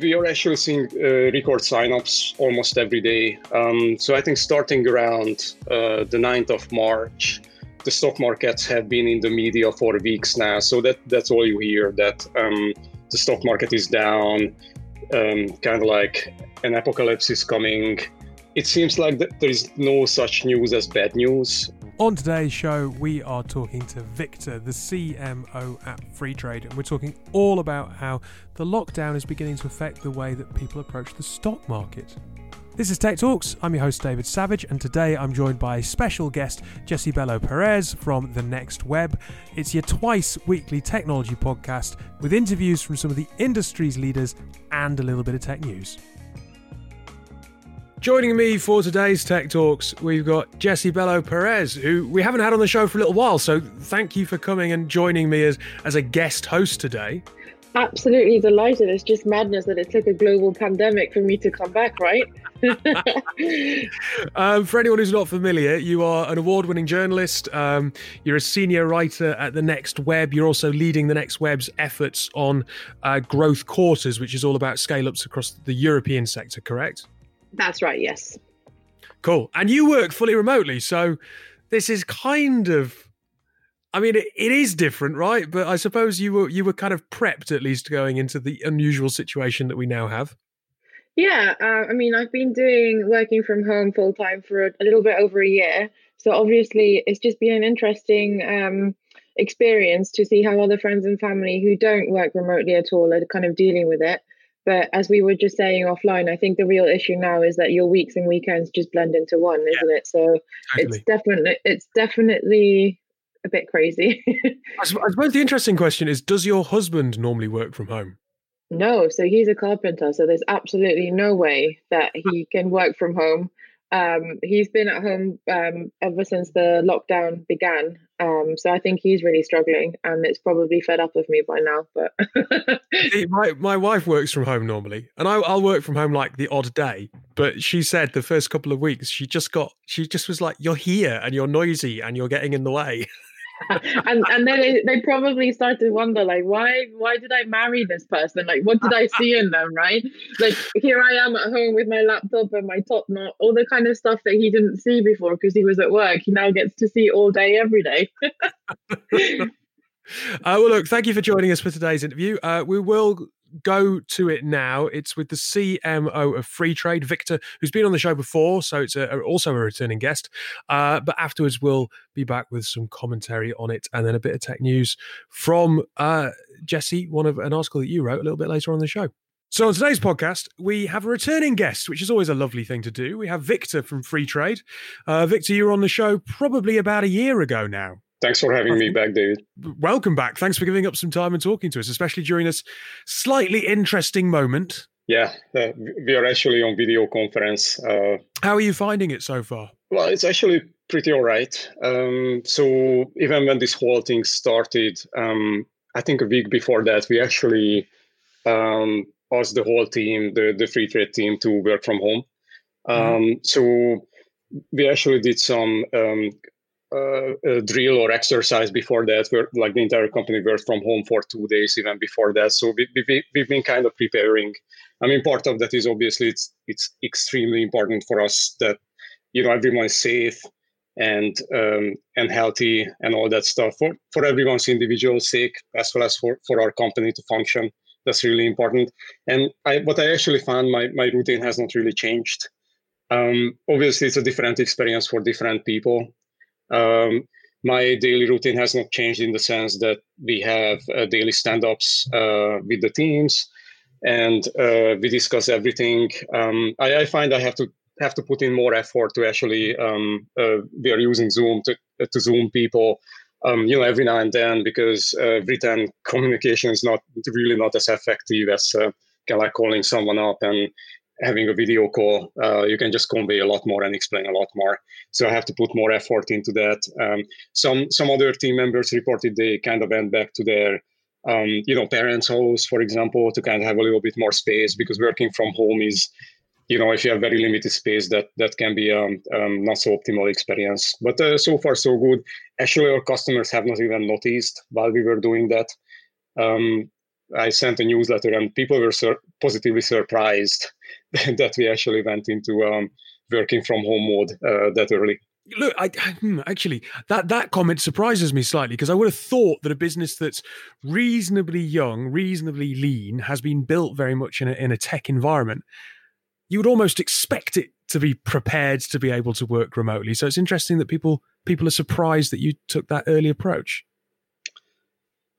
we are actually seeing uh, record signups almost every day. Um, so I think starting around uh, the 9th of March, the stock markets have been in the media for weeks now. So that that's all you hear that um, the stock market is down, um, kind of like an apocalypse is coming. It seems like there is no such news as bad news. On today's show, we are talking to Victor, the CMO at Freetrade, and we're talking all about how the lockdown is beginning to affect the way that people approach the stock market. This is Tech Talks. I'm your host, David Savage, and today I'm joined by special guest Jesse Bello Perez from The Next Web. It's your twice weekly technology podcast with interviews from some of the industry's leaders and a little bit of tech news. Joining me for today's Tech Talks, we've got Jesse Bello Perez, who we haven't had on the show for a little while. So thank you for coming and joining me as, as a guest host today. Absolutely delighted. It's just madness that it took a global pandemic for me to come back, right? um, for anyone who's not familiar, you are an award winning journalist. Um, you're a senior writer at The Next Web. You're also leading The Next Web's efforts on uh, growth quarters, which is all about scale ups across the European sector, correct? That's right, yes. Cool. And you work fully remotely. So this is kind of I mean, it, it is different, right? But I suppose you were you were kind of prepped at least going into the unusual situation that we now have. Yeah, uh, I mean, I've been doing working from home full time for a, a, little bit over a year, so obviously it's just been an interesting um, experience to see how other friends and family who don't work remotely at all are kind of dealing with it. But as we were just saying offline, I think the real issue now is that your weeks and weekends just blend into one, isn't it? So totally. it's definitely it's definitely a bit crazy. I suppose the interesting question is: Does your husband normally work from home? No, so he's a carpenter, so there's absolutely no way that he can work from home. Um, he's been at home um, ever since the lockdown began. Um, so I think he's really struggling, and it's probably fed up with me by now. But my my wife works from home normally, and I, I'll work from home like the odd day. But she said the first couple of weeks she just got she just was like, "You're here, and you're noisy, and you're getting in the way." and and then they, they probably start to wonder like why why did I marry this person like what did I see in them right like here I am at home with my laptop and my top knot all the kind of stuff that he didn't see before because he was at work he now gets to see all day every day. Uh, well, look, thank you for joining us for today's interview. Uh, we will go to it now. It's with the CMO of Freetrade, Victor, who's been on the show before, so it's a, also a returning guest. Uh, but afterwards, we'll be back with some commentary on it and then a bit of tech news from uh, Jesse, one of an article that you wrote a little bit later on the show. So on today's podcast, we have a returning guest, which is always a lovely thing to do. We have Victor from Freetrade. Uh, Victor, you were on the show probably about a year ago now. Thanks for having me back, David. Welcome back. Thanks for giving up some time and talking to us, especially during this slightly interesting moment. Yeah, uh, we are actually on video conference. Uh, How are you finding it so far? Well, it's actually pretty all right. Um, so even when this whole thing started, um, I think a week before that, we actually um, asked the whole team, the, the Freetrade team, to work from home. Mm-hmm. So we actually did some um, uh, drill or exercise before that where like the entire company worked from home for two days even before that. So we, we, we've been kind of preparing. I mean part of that is obviously it's it's extremely important for us that you know everyone is safe and um, and healthy and all that stuff. For for everyone's individual sake as well as for for our company to function that's really important. And I, what i actually found my my routine has not really changed. Um, obviously it's a different experience for different people um, my daily routine has not changed in the sense that we have uh, daily stand-ups uh, with the teams and uh, we discuss everything. Um, I, I, find I have to have to put in more effort to actually um, uh, we are using Zoom to, to Zoom people. Um, you know, every now and then, because uh, written communication is not really not as effective as uh, kind of like calling someone up and having a video call, uh, you can just convey a lot more and explain a lot more. So I have to put more effort into that. Um, some some other team members reported they kind of went back to their um, you know parents' house, for example, to kind of have a little bit more space because working from home is you know if you have very limited space that that can be um, um not so optimal experience. But uh, so far so good. Actually, our customers have not even noticed while we were doing that. Um, I sent a newsletter, and people were sur- positively surprised that we actually went into um, working from home mode uh, that early. Look, I, hmm, actually that that comment surprises me slightly because I would have thought that a business that's reasonably young, reasonably lean, has been built very much in a, in a tech environment. You would almost expect it to be prepared to be able to work remotely. So it's interesting that people people are surprised that you took that early approach.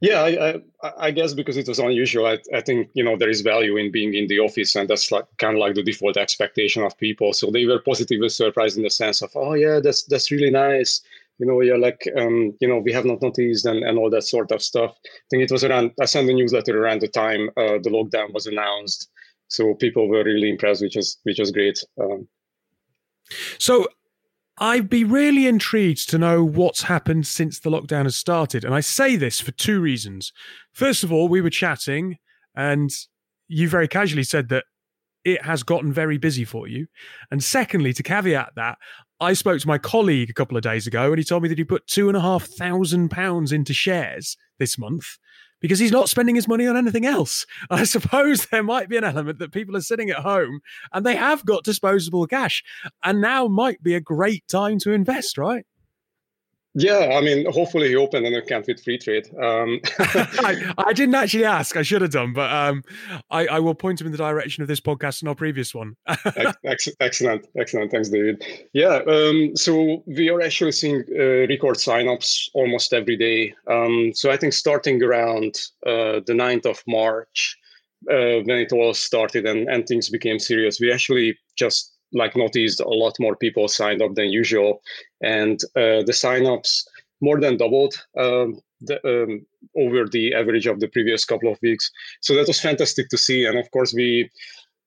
Yeah, I, I, I, guess because it was unusual, I, I think you know there is value in being in the office, and that's like kind of like the default expectation of people. So they were positively surprised in the sense of, oh yeah, that's that's really nice. You know, you're like, um, you know, we have not noticed and, and all that sort of stuff. I think it was around. I sent a newsletter around the time uh, the lockdown was announced, so people were really impressed, which was which was great. Um, so I'd be really intrigued to know what's happened since the lockdown has started. And I say this for two reasons. First of all, we were chatting, and you very casually said that it has gotten very busy for you. And secondly, to caveat that, I spoke to my colleague a couple of days ago, and he told me that he put two and a half thousand pounds into shares this month because he's not spending his money on anything else. I suppose there might be an element that people are sitting at home and they have got disposable cash, and now might be a great time to invest, right? Yeah, I mean, hopefully he opened an account with Freetrade. Um. I, I, didn't actually ask. I should have done, but um, I, I, will point him in the direction of this podcast and our previous one. excellent, excellent. Thanks, David. Yeah, um, so we are actually seeing uh, record signups almost every day. Um, so I think starting around uh, the 9th of March, uh, when it all started and, and things became serious, we actually just like noticed a lot more people signed up than usual, and uh, the signups more than doubled um, the, um, over the average of the previous couple of weeks. So that was fantastic to see, and of course we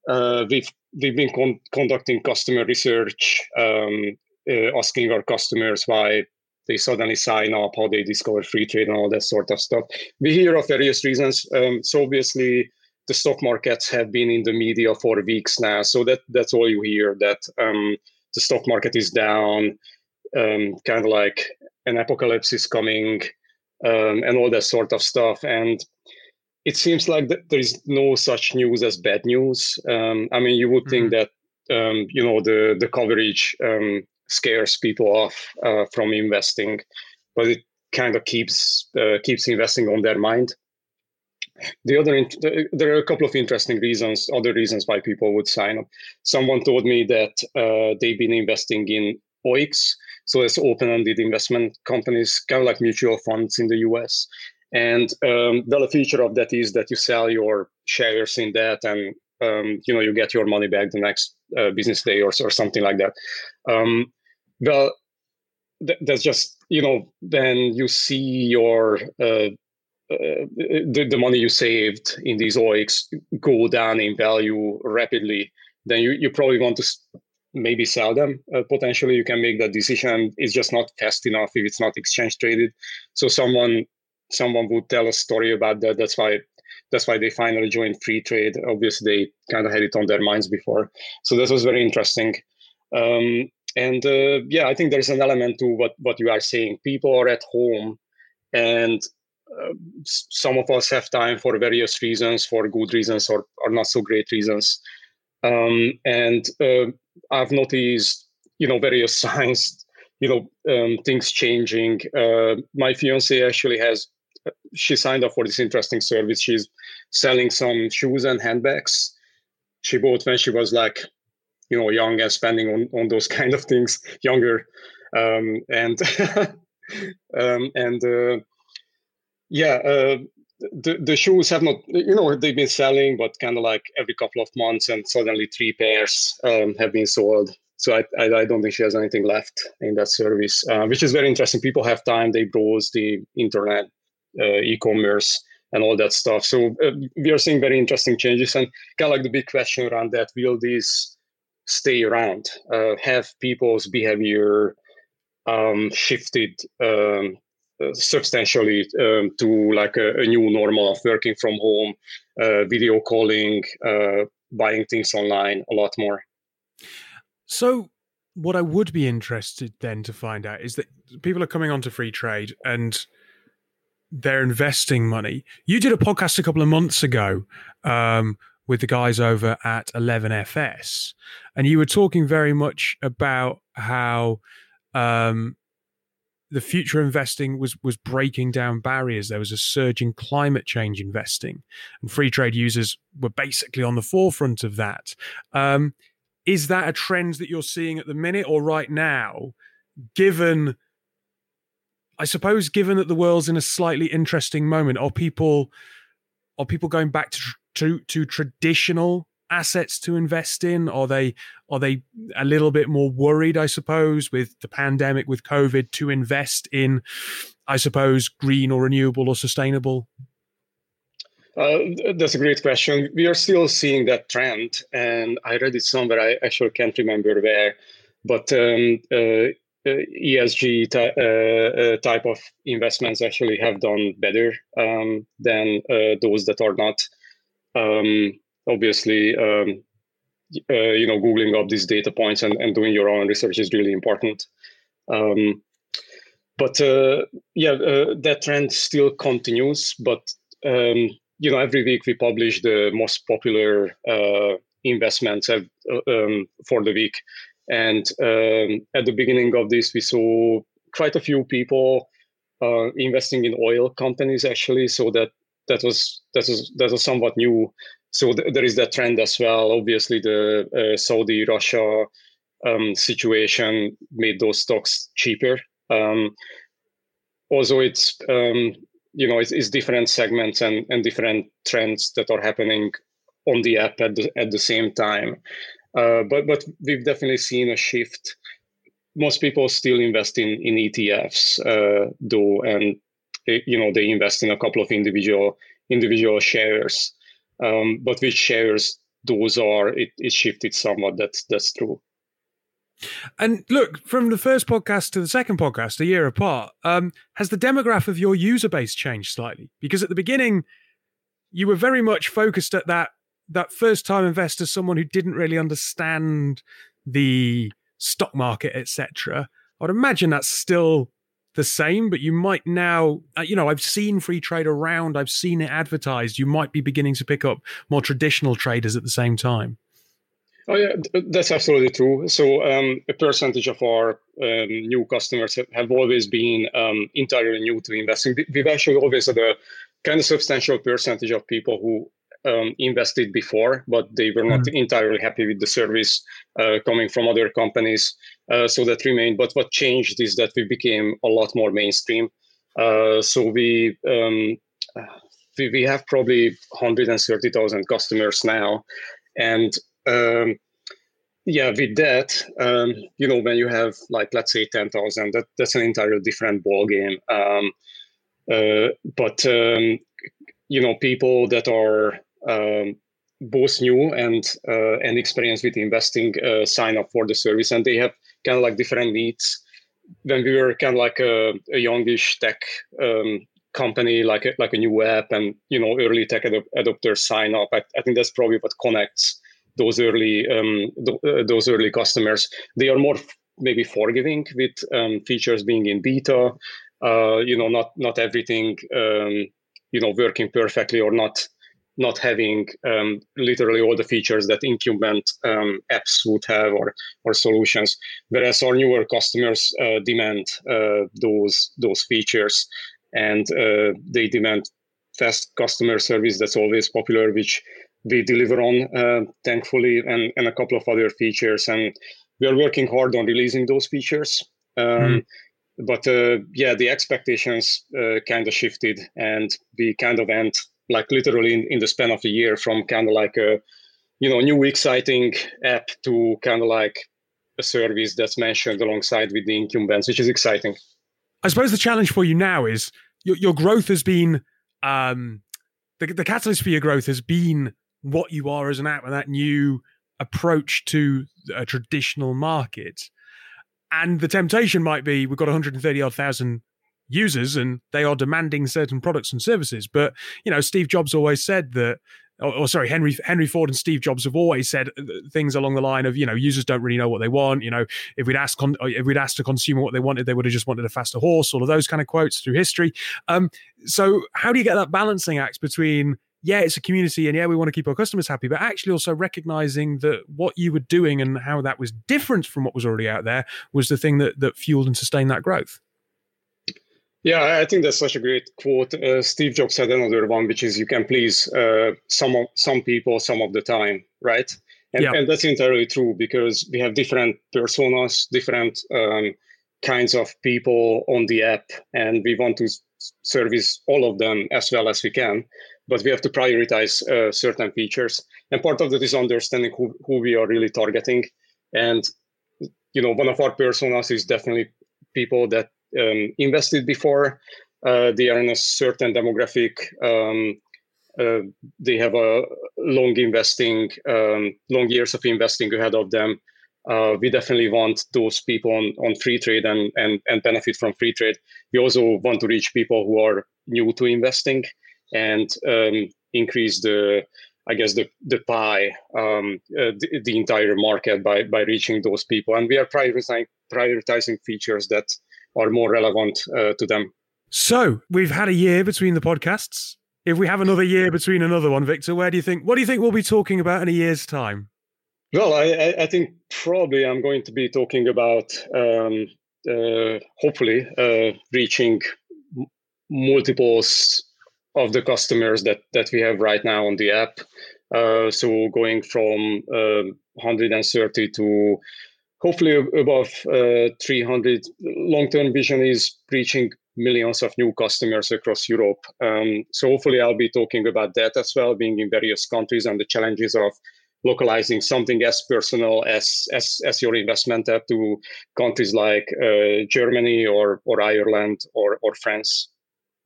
uh, we've we've been con- conducting customer research, um, uh, asking our customers why they suddenly sign up, how they discover Freetrade, and all that sort of stuff. We hear of various reasons. Um, so obviously the stock markets have been in the media for weeks now, so that that's all you hear. That um, the stock market is down, um, kind of like an apocalypse is coming, um, and all that sort of stuff. And it seems like there is no such news as bad news. Um, I mean, you would mm-hmm. think that um, you know the the coverage um, scares people off uh, from investing, but it kind of keeps uh, keeps investing on their mind the other there are a couple of interesting reasons other reasons why people would sign up. Someone told me that uh, they've been investing in OEICs so it's open-ended investment companies kind of like mutual funds in the us and um, a feature of that is that you sell your shares in that and um, you know you get your money back the next uh, business day or, or something like that. Um, well th- that's just you know then you see your uh, uh, the, the money you saved in these OEICs go down in value rapidly, then you, you probably want to maybe sell them. Uh, potentially, you can make that decision. It's just not fast enough if it's not exchange traded. So someone someone would tell a story about that. That's why that's why they finally joined Freetrade. Obviously, they kind of had it on their minds before. So this was very interesting. Um, and uh, yeah, I think there's an element to what what you are saying. People are at home, and uh, some of us have time for various reasons, for good reasons or, or not so great reasons. Um, and uh, I've noticed, you know, various signs, you know, um, things changing. Uh, my fiance actually has, she signed up for this interesting service. She's selling some shoes and handbags. She bought when she was like, you know, young and spending on, on those kind of things, younger. Um, and um, and uh, yeah, uh, the the shoes have not, you know, they've been selling, but kind of like every couple of months, and suddenly three pairs um, have been sold. So I, I, I don't think she has anything left in that service, uh, which is very interesting. People have time; they browse the internet, uh, e-commerce, and all that stuff. So uh, we are seeing very interesting changes, and kind of like the big question around that: Will these stay around? Uh, have people's behavior um, shifted um, substantially um, to like a, a, new normal of working from home, uh, video calling, uh, buying things online a lot more. So, what I would be interested then to find out is that people are coming onto Freetrade and they're investing money. You did a podcast a couple of months ago um, with the guys over at 11FS, and you were talking very much about how um, the future investing was was breaking down barriers. There was a surge in climate change investing, and Freetrade users were basically on the forefront of that. Um, is that a trend that you're seeing at the minute or right now? Given I suppose, given that the world's in a slightly interesting moment, are people are people going back to to, to traditional assets to invest in? Are they are they a little bit more worried, I suppose, with the pandemic, with COVID, to invest in, I suppose, green or renewable or sustainable? Uh, that's a great question. We are still seeing that trend, and I read it somewhere. I actually can't remember where, but um, uh, uh, ESG ty- uh, uh, type of investments actually have done better um, than those that are not. Um, obviously, um, you know, googling up these data points and, and doing your own research is really important. Um, but yeah, that trend still continues. But um, you know, every week we publish the most popular investments have, um, for the week and um, at the beginning of this, we saw quite a few people uh, investing in oil companies actually. So that that was that was that was somewhat new. So th- there is that trend as well. Obviously, the uh, Saudi Russia um, situation made those stocks cheaper. Um, also, it's um, you know it's, it's, different segments and, and different trends that are happening on the app at the, at the same time. Uh, but but we've definitely seen a shift. Most people still invest in in ETFs, uh, though, and you know they invest in a couple of individual individual shares. Um, but which shares those are, it, it shifted somewhat. That's that's true. And look, from the first podcast to the second podcast, a year apart, um, has the demographic of your user base changed slightly? Because at the beginning, you were very much focused at that that first time investor, someone who didn't really understand the stock market, etc. I would imagine that's still the same, but you might now, uh, you know, I've seen Freetrade around, I've seen it advertised. You might be beginning to pick up more traditional traders at the same time. Oh yeah, that's absolutely true. So um, a percentage of our um, new customers have always been um, entirely new to investing. We've actually always had a kind of substantial percentage of people who um, invested before, but they were not mm. entirely happy with the service uh, coming from other companies. Uh, so that remained. But what changed is that we became a lot more mainstream. Uh, so we, um, we, we have probably 130,000 customers now, and um, yeah, with that, um, you know, when you have like let's say 10,000, that that's an entirely different ball game. Um, uh, but um, you know, people that are um, both new and uh, and experience with investing uh, sign up for the service, and they have kind of like different needs. When we were kind of like a, a youngish tech um, company, like a, like a new app, and you know early tech ad- adopters sign up, I, I, think that's probably what connects those early um, th- uh, those early customers. They are more maybe forgiving with um, features being in beta. Uh, you know, not not everything um, you know working perfectly or not not having um, literally all the features that incumbent um, apps would have or, or solutions. Whereas our newer customers uh, demand uh, those those features, and uh, they demand fast customer service. That's always popular, which we deliver on, uh, thankfully, and, and a couple of other features. And we are working hard on releasing those features. Um, mm. But uh, yeah, the expectations uh, kind of shifted, and we kind of went like literally in, in the span of a year from kind of like a you know new exciting app to kind of like a service that's mentioned alongside with the incumbents, which is exciting. I suppose the challenge for you now is your, your growth has been um, the, the catalyst for your growth has been what you are as an app and that new approach to a traditional market. And the temptation might be we've got 130 odd thousand users and they are demanding certain products and services. But, you know, Steve Jobs always said that or, or, sorry, Henry Henry Ford and Steve Jobs have always said uh, things along the line of, you know, users don't really know what they want. You know, if we'd asked con- if we'd asked a consumer what they wanted, they would have just wanted a faster horse. All of those kind of quotes through history. Um, so how do you get that balancing act between yeah, it's a community and yeah, we want to keep our customers happy, but actually also recognizing that what you were doing and how that was different from what was already out there was the thing that that fueled and sustained that growth. Yeah, I think that's such a great quote. Uh, Steve Jobs said another one, which is, "You can please uh, some of, some people some of the time, right?" And, yeah. and that's entirely true because we have different personas, different um, kinds of people on the app, and we want to service all of them as well as we can. But we have to prioritize uh, certain features, and part of that is understanding who, who we are really targeting. And you know, one of our personas is definitely people that um, invested before. Uh, they are in a certain demographic. Um, uh, they have a long investing, um, long years of investing ahead of them. Uh, we definitely want those people on, on Freetrade and, and, and benefit from Freetrade. We also want to reach people who are new to investing and um, increase the, I guess, the, the pie, um, uh, the, the, entire market by, by reaching those people. And we are prioritizing, prioritizing features that are more relevant uh, to them. So we've had a year between the podcasts. If we have another year between another one, Victor, where do you think? What do you think we'll be talking about in a year's time? Well, I, I think probably I'm going to be talking about um, uh, hopefully uh, reaching multiples of the customers that that we have right now on the app. Uh, so going from 130 um, to hopefully above uh, 300. Long-term vision is reaching millions of new customers across Europe. Um, so hopefully I'll be talking about that as well, being in various countries and the challenges of localizing something as personal as as, as your investment app to countries like uh, Germany or or Ireland or or France.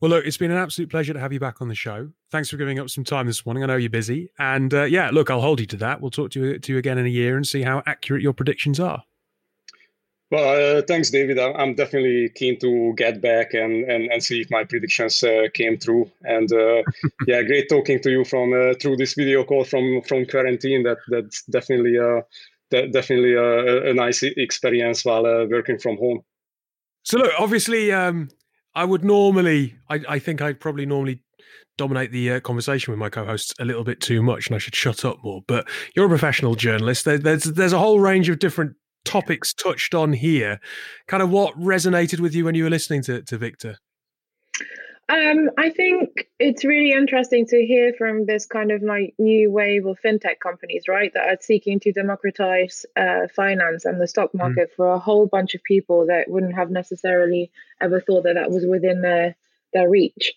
Well, look, it's been an absolute pleasure to have you back on the show. Thanks for giving up some time this morning. I know you're busy. And uh, yeah, look, I'll hold you to that. We'll talk to you, to you again in a year and see how accurate your predictions are. Well, uh, thanks, David. I'm definitely keen to get back and, and, and see if my predictions uh, came true. And uh, yeah, great talking to you from uh, through this video call from from quarantine. That that's definitely uh, definitely a, a, nice experience while uh, working from home. So look, obviously, um, I would normally, I, I think I'd probably normally dominate the uh, conversation with my co-hosts a little bit too much, and I should shut up more. But you're a professional journalist. There, there's there's a whole range of different topics touched on here. Kind of what resonated with you when you were listening to to Victor. Um, I think it's really interesting to hear from this kind of like new wave of fintech companies, right, that are seeking to democratize uh, finance and the stock mm. market mm. for a whole bunch of people that wouldn't have necessarily ever thought that that was within their their reach.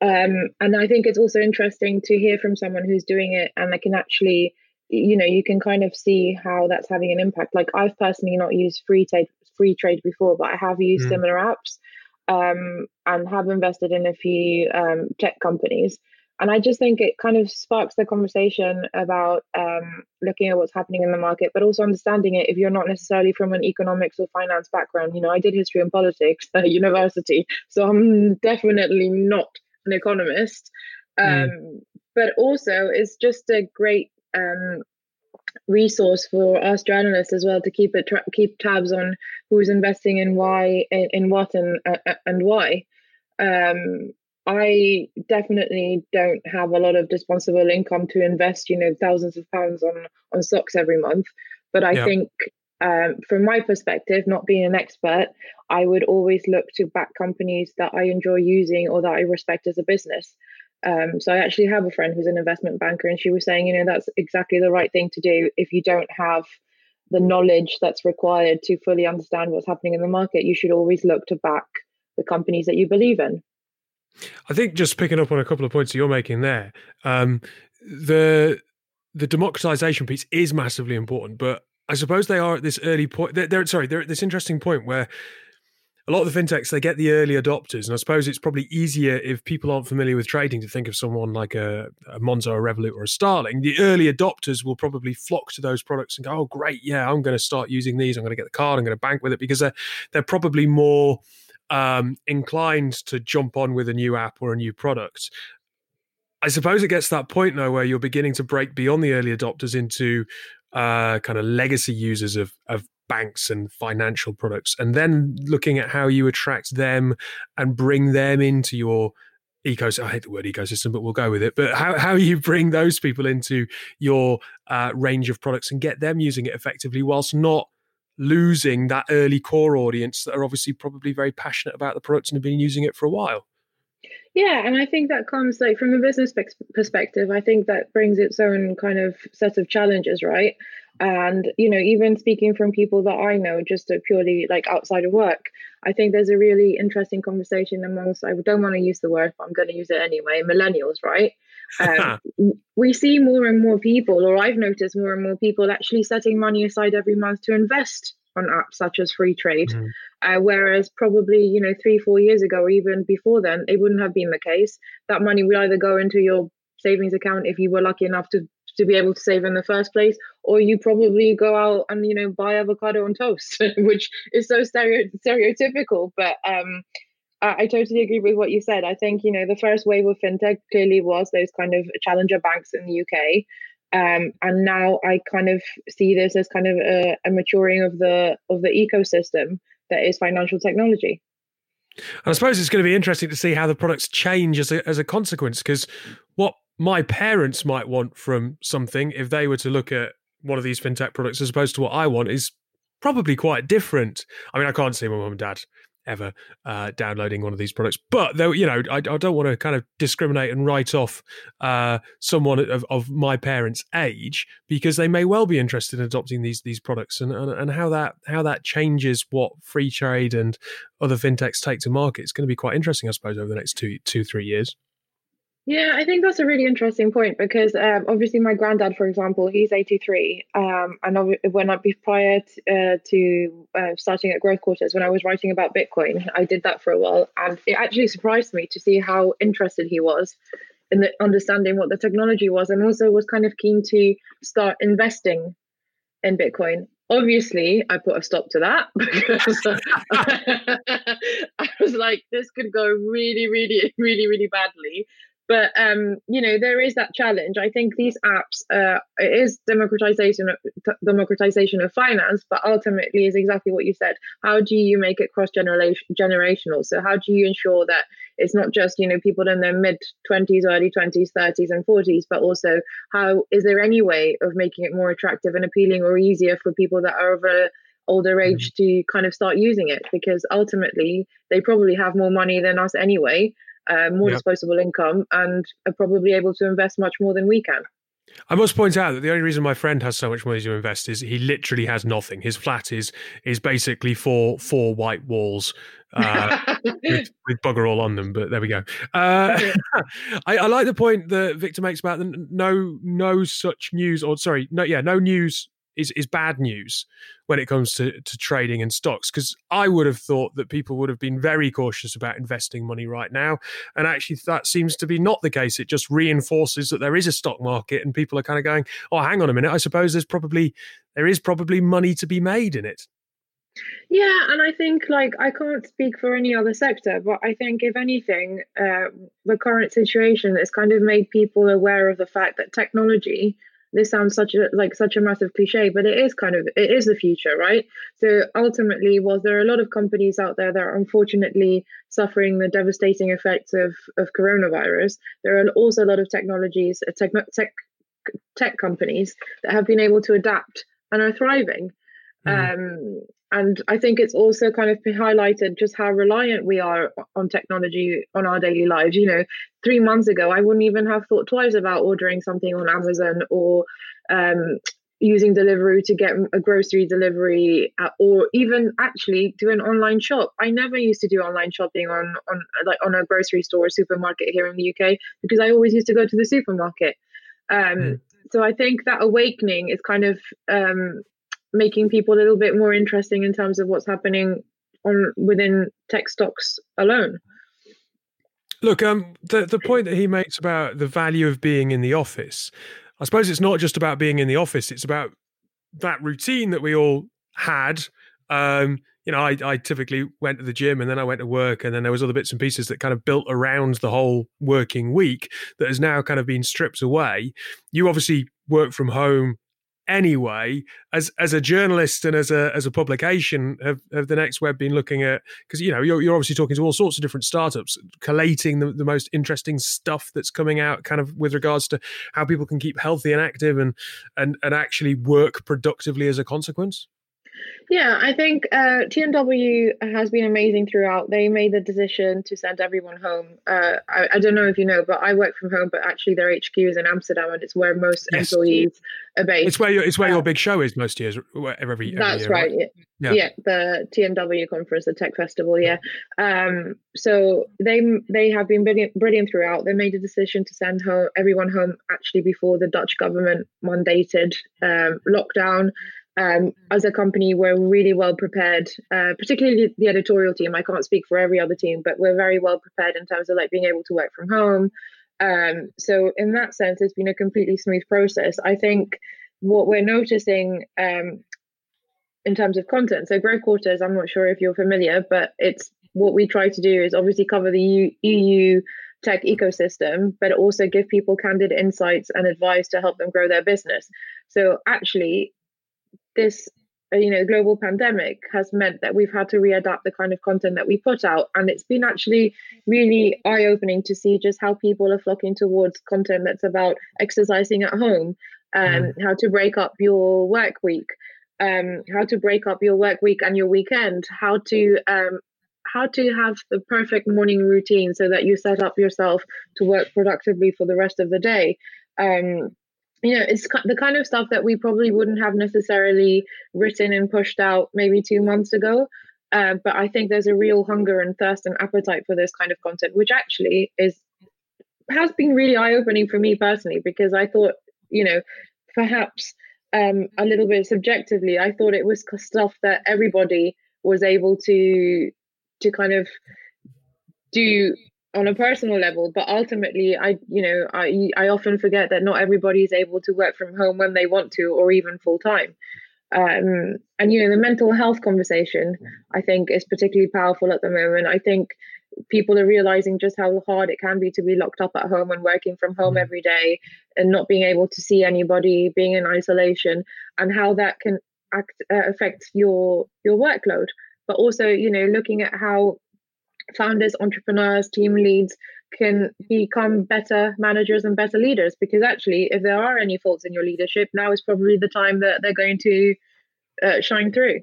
Um, and I think it's also interesting to hear from someone who's doing it and they can actually, you know, you can kind of see how that's having an impact. Like I've personally not used Freetrade free trade before, but I have used mm. similar apps um, and have invested in a few um, tech companies. And I just think it kind of sparks the conversation about um, looking at what's happening in the market, but also understanding it if you're not necessarily from an economics or finance background. You know, I did history and politics at university, so I'm definitely not an economist. Mm. Um, but also, it's just a great um, resource for us journalists as well to keep it tra- keep tabs on who's investing in why in, in what and uh, and why. Um, i definitely don't have a lot of disposable income to invest you know thousands of pounds on on stocks every month. But i yeah. think um, from my perspective not being an expert i would always look to back companies that i enjoy using or that i respect as a business um, so I actually have a friend who's an investment banker, and she was saying, you know, that's exactly the right thing to do if you don't have the knowledge that's required to fully understand what's happening in the market. You should always look to back the companies that you believe in. I think just picking up on a couple of points that you're making there, um, the the democratization piece is massively important, but I suppose they are at this early point. They're, they're sorry, they're at this interesting point where a lot of the fintechs they get the early adopters, and I suppose it's probably easier if people aren't familiar with trading to think of someone like a, a Monzo, a Revolut, or a Starling. The early adopters will probably flock to those products and go, "Oh, great, yeah, I'm going to start using these. I'm going to get the card. I'm going to bank with it," because they're they're probably more um, inclined to jump on with a new app or a new product I suppose it gets to that point now where you're beginning to break beyond the early adopters into uh, kind of legacy users of of banks and financial products, and then looking at how you attract them and bring them into your ecosystem. I hate the word ecosystem, but we'll go with it. But how how you bring those people into your uh, range of products and get them using it effectively, whilst not losing that early core audience that are obviously probably very passionate about the products and have been using it for a while. Yeah, and I think that comes like from a business perspective. I think that brings its own kind of set of challenges, right? And you know, even speaking from people that I know, just purely like outside of work, I think there's a really interesting conversation amongst. I don't want to use the word, but I'm going to use it anyway. Millennials, right? Um, we see more and more people, or I've noticed more and more people actually setting money aside every month to invest on apps such as Freetrade. Mm. Uh, whereas probably, you know, three, four years ago, or even before then, it wouldn't have been the case. That money would either go into your savings account if you were lucky enough to to be able to save in the first place, or you probably go out and you know buy avocado on toast, which is so stereo- stereotypical. But um, I, totally agree with what you said. I think you know the first wave of fintech clearly was those kind of challenger banks in the UK, um, and now I kind of see this as kind of a, a maturing of the of the ecosystem that is financial technology. And I suppose it's going to be interesting to see how the products change as a, as a consequence, because what my parents might want from something, if they were to look at one of these fintech products as opposed to what I want, is probably quite different. I mean, I can't see my mum and dad ever uh, downloading one of these products. But though, you know, I, I, don't want to kind of discriminate and write off uh, someone of, of, my parents' age because they may well be interested in adopting these these products and, and, and how that how that changes what Freetrade and other fintechs take to market. It's going to be quite interesting, I suppose, over the next two two three years. Yeah, I think that's a really interesting point because um, obviously my granddad, for example, he's 83. Um, and when I, be prior to, uh, to uh, starting at Growth Quarters, when I was writing about Bitcoin, I did that for a while. And it actually surprised me to see how interested he was in the, understanding what the technology was and also was kind of keen to start investing in Bitcoin. Obviously, I put a stop to that because I was like, this could go really, really, really, really badly but um, you know there is that challenge. I think these apps uh, it is democratization democratization of finance but ultimately is exactly what you said. How do you make it cross generational? So how do you ensure that it's not just you know people in their mid 20s early 20s 30s and 40s but also how is there any way of making it more attractive and appealing or easier for people that are of a older mm-hmm. age to kind of start using it? Because ultimately they probably have more money than us anyway uh, more yep. disposable income, and are probably able to invest much more than we can. I must point out that the only reason my friend has so much money to invest is he literally has nothing. His flat is is basically four four white walls uh, with, with, bugger all on them. But there we go. Uh, I, I, like the point that Victor makes about the no no such news or sorry no yeah no news is is bad news when it comes to, to trading and stocks because I would have thought that people would have been very cautious about investing money right now. And actually that seems to be not the case. It just reinforces that there is a stock market and people are kind of going oh hang on a minute. I suppose there's probably there is probably money to be made in it. Yeah, and I think like I can't speak for any other sector, but I think if anything, uh, the current situation has kind of made people aware of the fact that technology this sounds such a like such a massive cliche but it is kind of it is the future right so ultimately whilst there are a lot of companies out there that are unfortunately suffering the devastating effects of of coronavirus there are also a lot of technologies uh, tech tech, tech companies that have been able to adapt and are thriving mm. um and I think it's also kind of highlighted just how reliant we are on technology on our daily lives. You know, three months ago, I wouldn't even have thought twice about ordering something on Amazon or um, using Deliveroo to get a grocery delivery, or even actually do an online shop. I never used to do online shopping on on like on a grocery store or supermarket here in the UK because I always used to go to the supermarket. Um, mm. So I think that awakening is kind of um, making people a little bit more interesting in terms of what's happening on within tech stocks alone. Look, um, the the point that he makes about the value of being in the office, I suppose it's not just about being in the office; it's about that routine that we all had Um, you know, I, I typically went to the gym and then I went to work, and then there was other bits and pieces that kind of built around the whole working week that has now kind of been stripped away. You obviously work from home anyway as as a journalist and as a as a publication have, have the next web been looking at because you know you're, you're obviously talking to all sorts of different startups collating the, the most interesting stuff that's coming out kind of with regards to how people can keep healthy and active and and and actually work productively as a consequence yeah, I think uh, TNW has been amazing throughout. They made the decision to send everyone home. Uh, I, I, don't know if you know, but I work from home, but actually their HQ is in Amsterdam, and it's where most yes. employees are based. It's where your, it's where uh, your big show is most years. Every, every that's year, right. right? Yeah. yeah, the TNW conference, the Tech Festival. Yeah. Um, so they they have been brilliant, brilliant throughout. They made a decision to send home, everyone home actually before the Dutch government mandated um, lockdown um, as a company, we're really well prepared, uh, particularly the editorial team. I can't speak for every other team, but we're very well prepared in terms of like being able to work from home. Um, so in that sense, it's been a completely smooth process. I think what we're noticing um, in terms of content. So growth quarters, I'm not sure if you're familiar, but it's what we try to do is obviously cover the EU tech ecosystem, but also give people candid insights and advice to help them grow their business. So actually, this uh, you know global pandemic has meant that we've had to readapt the kind of content that we put out and it's been actually really eye-opening to see just how people are flocking towards content that's about exercising at home um, mm. how to break up your work week um, how to break up your work week and your weekend how to um, how to have the perfect morning routine so that you set up yourself to work productively for the rest of the day um, you know it's the kind of stuff that we probably wouldn't have necessarily written and pushed out maybe two months ago. Uh, but i think there's a real hunger and thirst and appetite for this kind of content which actually is has been really eye-opening for me personally because i thought you know perhaps um, a little bit subjectively i thought it was stuff that everybody was able to to kind of do on a personal level but ultimately i you know i i often forget that not everybody is able to work from home when they want to or even full time um, and you know the mental health conversation i think is particularly powerful at the moment. I think people are realizing just how hard it can be to be locked up at home and working from home mm-hmm. every day and not being able to see anybody being in isolation and how that can act, uh, affect your your workload. But also you know looking at how founders, entrepreneurs, team leads can become better managers and better leaders because actually if there are any faults in your leadership now is probably the time that they're going to uh, shine through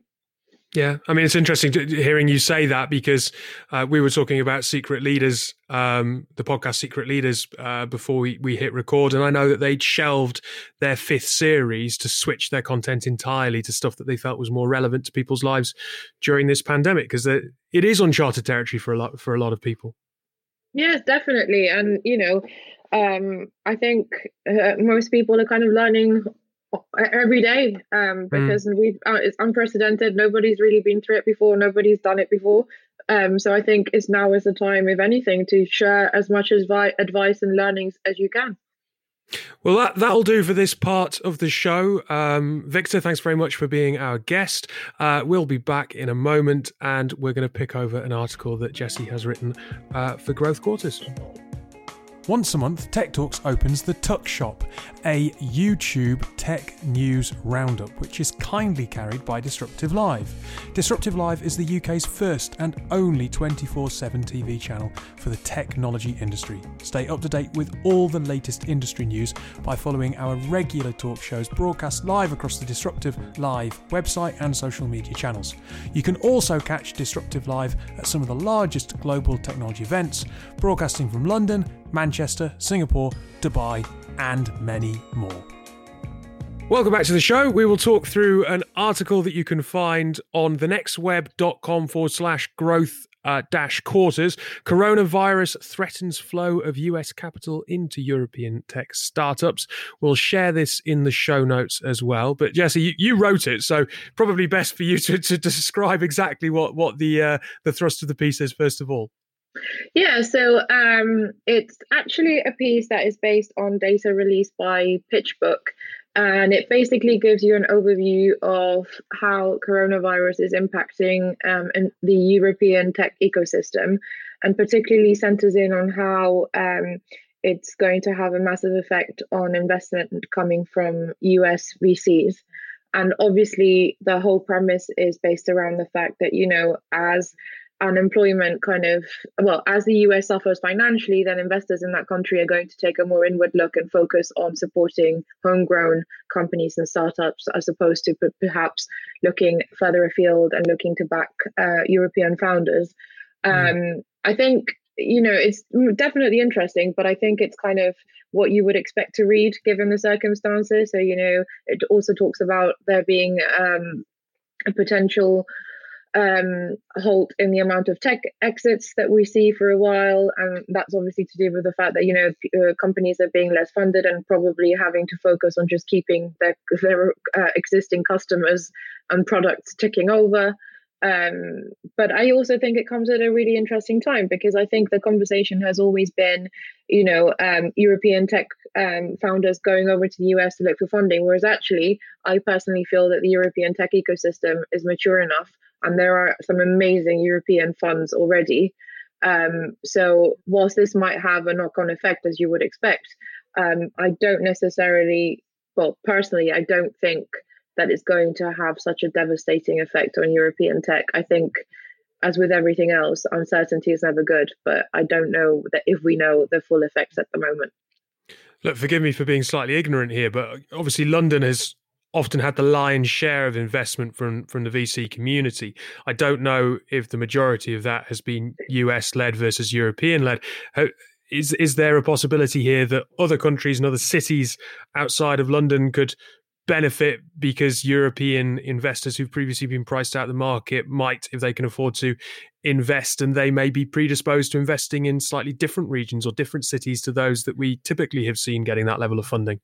yeah, I mean, it's interesting to, hearing you say that because uh, we were talking about Secret Leaders, um, the podcast Secret Leaders, uh, before we, we hit record. And I know that they'd shelved their fifth series to switch their content entirely to stuff that they felt was more relevant to people's lives during this pandemic because it is uncharted territory for a lot for a lot of people. Yes, definitely. And, you know, um, I think uh, most people are kind of learning every day um, hmm. because mm. we uh, it's unprecedented. Nobody's really been through it before. Nobody's done it before. Um, so I think it's now is the time, if anything, to share as much as vi- advice and learnings as you can. Well, that, that'll do for this part of the show. Um, Victor, thanks very much for being our guest. Uh, we'll be back in a moment and we're going to pick over an article that Jesse has written uh, for Growth Quarters. Once a month, Tech Talks opens the Tuck Shop, a YouTube tech news roundup, which is kindly carried by Disruptive Live. Disruptive Live is the UK's first and only 24 7 TV channel for the technology industry. Stay up to date with all the latest industry news by following our regular talk shows broadcast live across the Disruptive Live website and social media channels. You can also catch Disruptive Live at some of the largest global technology events, broadcasting from London, Manchester, Singapore, Dubai, and many more. Welcome back to the show. We will talk through an article that you can find on thenextweb.com forward slash growth uh, dash quarters. Coronavirus threatens flow of US capital into European tech startups. We'll share this in the show notes as well. But Jesse, you, you wrote it, so probably best for you to, to describe exactly what what the uh, the thrust of the piece is first of all. Yeah, so um, it's actually a piece that is based on data released by PitchBook. and it basically gives you an overview of how coronavirus is impacting um, the European tech ecosystem, and particularly centers in on how um, it's going to have a massive effect on investment coming from US VCs. And obviously, the whole premise is based around the fact that, you know, as unemployment kind of well as the US suffers financially then investors in that country are going to take a more inward look and focus on supporting homegrown companies and startups as opposed to perhaps looking further afield and looking to back uh, European founders mm. um, I think you know it's definitely interesting but I think it's kind of what you would expect to read given the circumstances so you know it also talks about there being um, a potential um, halt in the amount of tech exits that we see for a while, and that's obviously to do with the fact that you know uh, companies are being less funded and probably having to focus on just keeping their their uh, existing customers and products ticking over. Um, but I also think it comes at a really interesting time because I think the conversation has always been, you know, um, European tech um, founders going over to the US to look for funding, whereas actually, I personally feel that the European tech ecosystem is mature enough and there are some amazing European funds already. Um, so, whilst this might have a knock on effect, as you would expect, um, I don't necessarily, well, personally, I don't think that it's going to have such a devastating effect on European tech. I think, as with everything else, uncertainty is never good, but I don't know that if we know the full effects at the moment. Look, forgive me for being slightly ignorant here, but obviously London has often had the lion's share of investment from from the VC community. I don't know if the majority of that has been US led versus European led. Is is there a possibility here that other countries and other cities outside of London could benefit because European investors who've previously been priced out of the market might, if they can afford to, invest and they may be predisposed to investing in slightly different regions or different cities to those that we typically have seen getting that level of funding?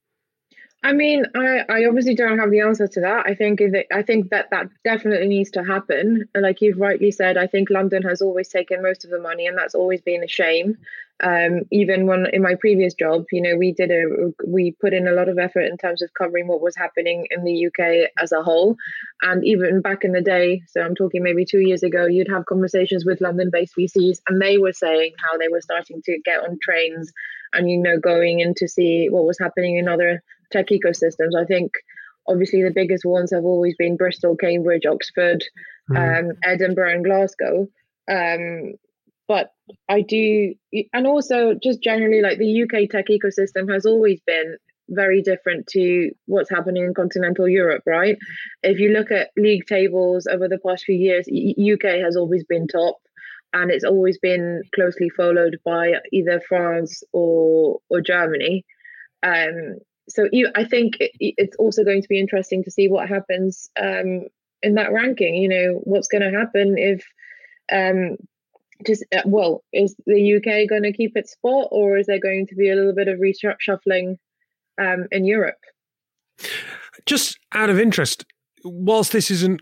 I mean, I, I obviously don't have the answer to that. I think that I think that that definitely needs to happen. Like you've rightly said, I think London has always taken most of the money, and that's always been a shame. Um, even when in my previous job, you know, we did a we put in a lot of effort in terms of covering what was happening in the UK as a whole, and even back in the day, so I'm talking maybe two years ago, you'd have conversations with London-based VCs, and they were saying how they were starting to get on trains and you know going in to see what was happening in other tech ecosystems. I think obviously the biggest ones have always been Bristol, Cambridge, Oxford, mm. um, Edinburgh, and Glasgow. Um, but I do, and also just generally, like the UK tech ecosystem has always been very different to what's happening in continental Europe, right? If you look at league tables over the past few years, UK has always been top and it's always been closely followed by either France or or Germany. Um, so I think it's also going to be interesting to see what happens um, in that ranking. You know, what's going to happen if um, just uh, well, is the UK going to keep its spot, or is there going to be a little bit of reshuffling um, in Europe? Just out of interest, whilst this is an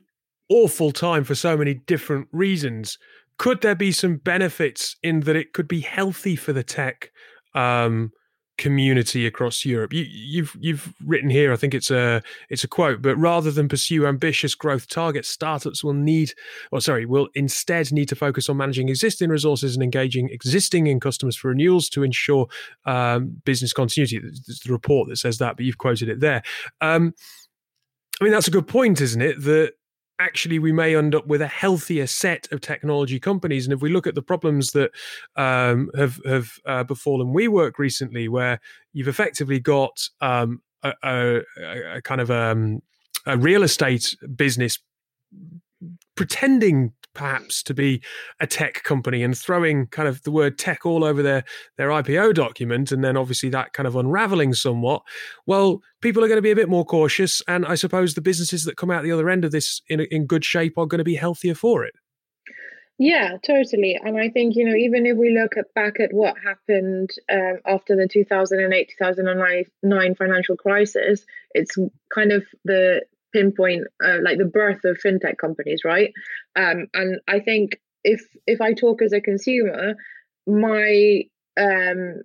awful time for so many different reasons, could there be some benefits in that it could be healthy for the tech? Um, community across Europe. You, you've you've written here, I think it's a it's a quote, but rather than pursue ambitious growth targets, startups will need, or sorry, will instead need to focus on managing existing resources and engaging existing in customers for renewals to ensure um, business continuity. There's the report that says that, but you've quoted it there. Um, I mean, that's a good point, isn't it? That actually we may end up with a healthier set of technology companies. And if we look at the problems that um, have have uh, befallen WeWork recently, where you've effectively got um, a, a, a, kind of um, a real estate business pretending perhaps to be a tech company and throwing kind of the word tech all over their their IPO document and then obviously that kind of unraveling somewhat well people are going to be a bit more cautious and I suppose the businesses that come out the other end of this in in good shape are going to be healthier for it yeah, totally. And I think, you know, even if we look at, back at what happened um, after the 2008 2009 financial crisis, it's kind of the pinpoint uh, like the birth of fintech companies, right? Um, and I think if if I talk as a consumer, my um,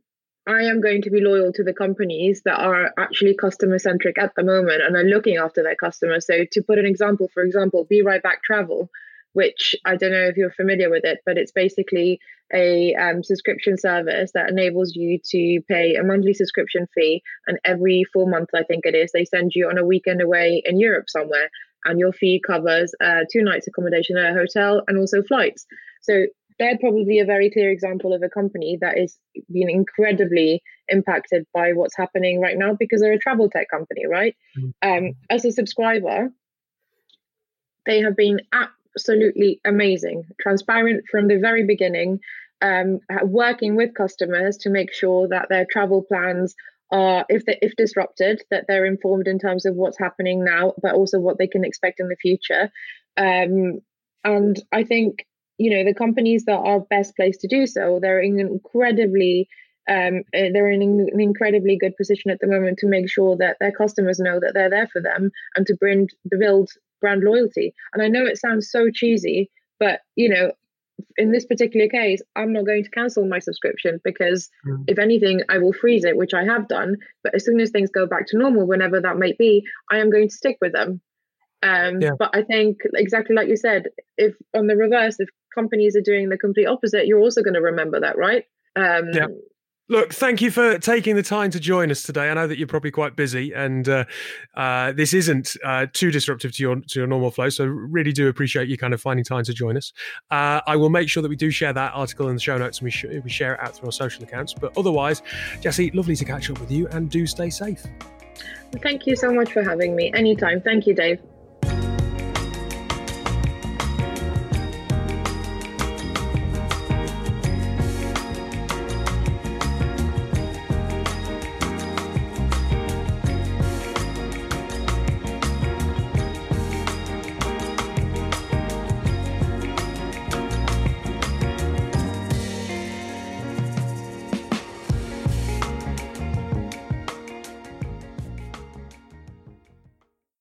I am going to be loyal to the companies that are actually customer centric at the moment and are looking after their customers. So, to put an example, for example, Be Right Back Travel, which I don't know if you're familiar with it, but it's basically a um, subscription service that enables you to pay a monthly subscription fee. And every four months, I think it is, they send you on a weekend away in Europe somewhere. And your fee covers uh, two nights accommodation at a hotel and also flights. So they're probably a very clear example of a company that is being incredibly impacted by what's happening right now because they're a travel tech company, right? Mm-hmm. Um, as a subscriber, they have been absolutely amazing, transparent from the very beginning, um, working with customers to make sure that their travel plans are, if they, if disrupted, that they're informed in terms of what's happening now, but also what they can expect in the future. Um, and I think you know the companies that are best placed to do so, they're in incredibly um, eh, they're in an incredibly good position at the moment to make sure that their customers know that they're there for them and to bring, build brand loyalty. And I know it sounds so cheesy, but you know, in this particular case, I'm not going to cancel my subscription because mm. if anything, I will freeze it, which I have done. But as soon as things go back to normal, whenever that might be, I am going to stick with them. Um, yeah. But I think exactly like you said, if on the reverse, if companies are doing the complete opposite, you're also going to remember that, right? Um, yeah. Look, thank you for taking the time to join us today. I know that you're probably quite busy, and uh, uh, this isn't uh, too disruptive to your to your normal flow. So, really do appreciate you kind of finding time to join us. Uh, I will make sure that we do share that article in the show notes, and we sh- we share it out through our social accounts. But otherwise, Jesse, lovely to catch up with you, and do stay safe. Thank you so much for having me. Anytime. Thank you, Dave.